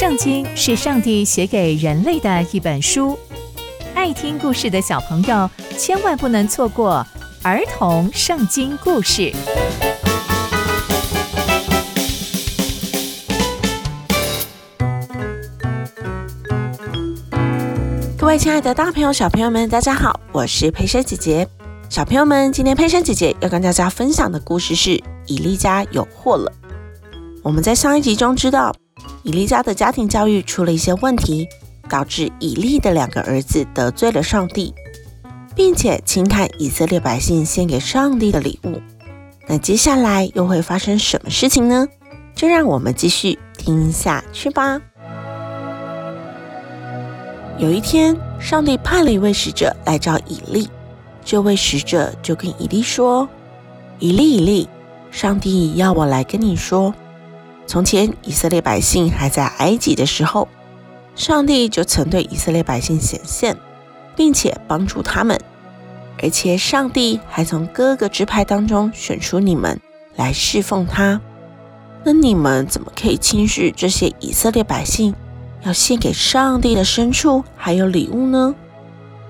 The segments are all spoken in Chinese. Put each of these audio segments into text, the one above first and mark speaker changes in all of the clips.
Speaker 1: 圣经是上帝写给人类的一本书，爱听故事的小朋友千万不能错过儿童圣经故事。
Speaker 2: 各位亲爱的大朋友、小朋友们，大家好，我是佩珊姐姐。小朋友们，今天佩珊姐姐要跟大家分享的故事是以利家有祸了。我们在上一集中知道，以利家的家庭教育出了一些问题，导致以利的两个儿子得罪了上帝，并且轻看以色列百姓献给上帝的礼物。那接下来又会发生什么事情呢？就让我们继续听下去吧。有一天，上帝派了一位使者来找以利，这位使者就跟以利说：“以利，以利，上帝要我来跟你说。”从前以色列百姓还在埃及的时候，上帝就曾对以色列百姓显现，并且帮助他们。而且上帝还从各个支派当中选出你们来侍奉他。那你们怎么可以轻视这些以色列百姓要献给上帝的牲畜还有礼物呢？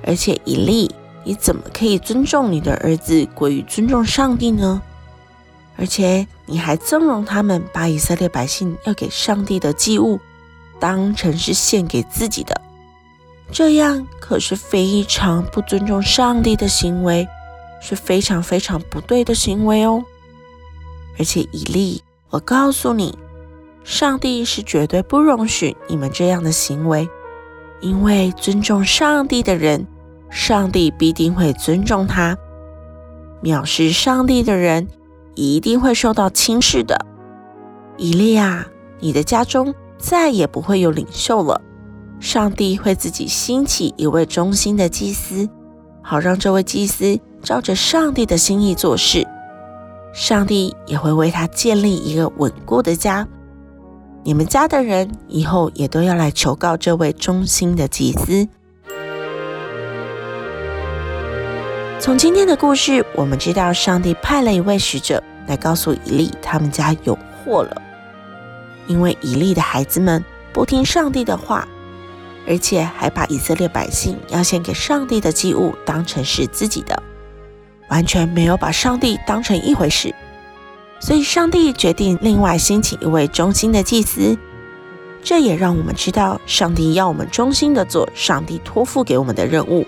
Speaker 2: 而且以利，你怎么可以尊重你的儿子过于尊重上帝呢？而且你还纵容他们把以色列百姓要给上帝的祭物当成是献给自己的，这样可是非常不尊重上帝的行为，是非常非常不对的行为哦。而且以利，我告诉你，上帝是绝对不容许你们这样的行为，因为尊重上帝的人，上帝必定会尊重他；藐视上帝的人，一定会受到轻视的。以利亚，你的家中再也不会有领袖了。上帝会自己兴起一位忠心的祭司，好让这位祭司照着上帝的心意做事。上帝也会为他建立一个稳固的家。你们家的人以后也都要来求告这位忠心的祭司。从今天的故事，我们知道上帝派了一位使者来告诉以利，他们家有祸了。因为以利的孩子们不听上帝的话，而且还把以色列百姓要献给上帝的祭物当成是自己的，完全没有把上帝当成一回事。所以，上帝决定另外兴起一位忠心的祭司。这也让我们知道，上帝要我们忠心的做上帝托付给我们的任务。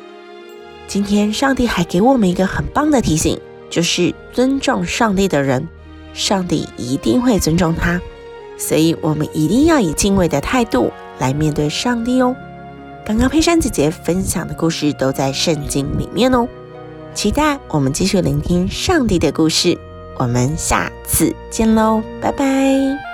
Speaker 2: 今天，上帝还给我们一个很棒的提醒，就是尊重上帝的人，上帝一定会尊重他。所以，我们一定要以敬畏的态度来面对上帝哦。刚刚佩珊姐姐分享的故事都在圣经里面哦，期待我们继续聆听上帝的故事。我们下次见喽，拜拜。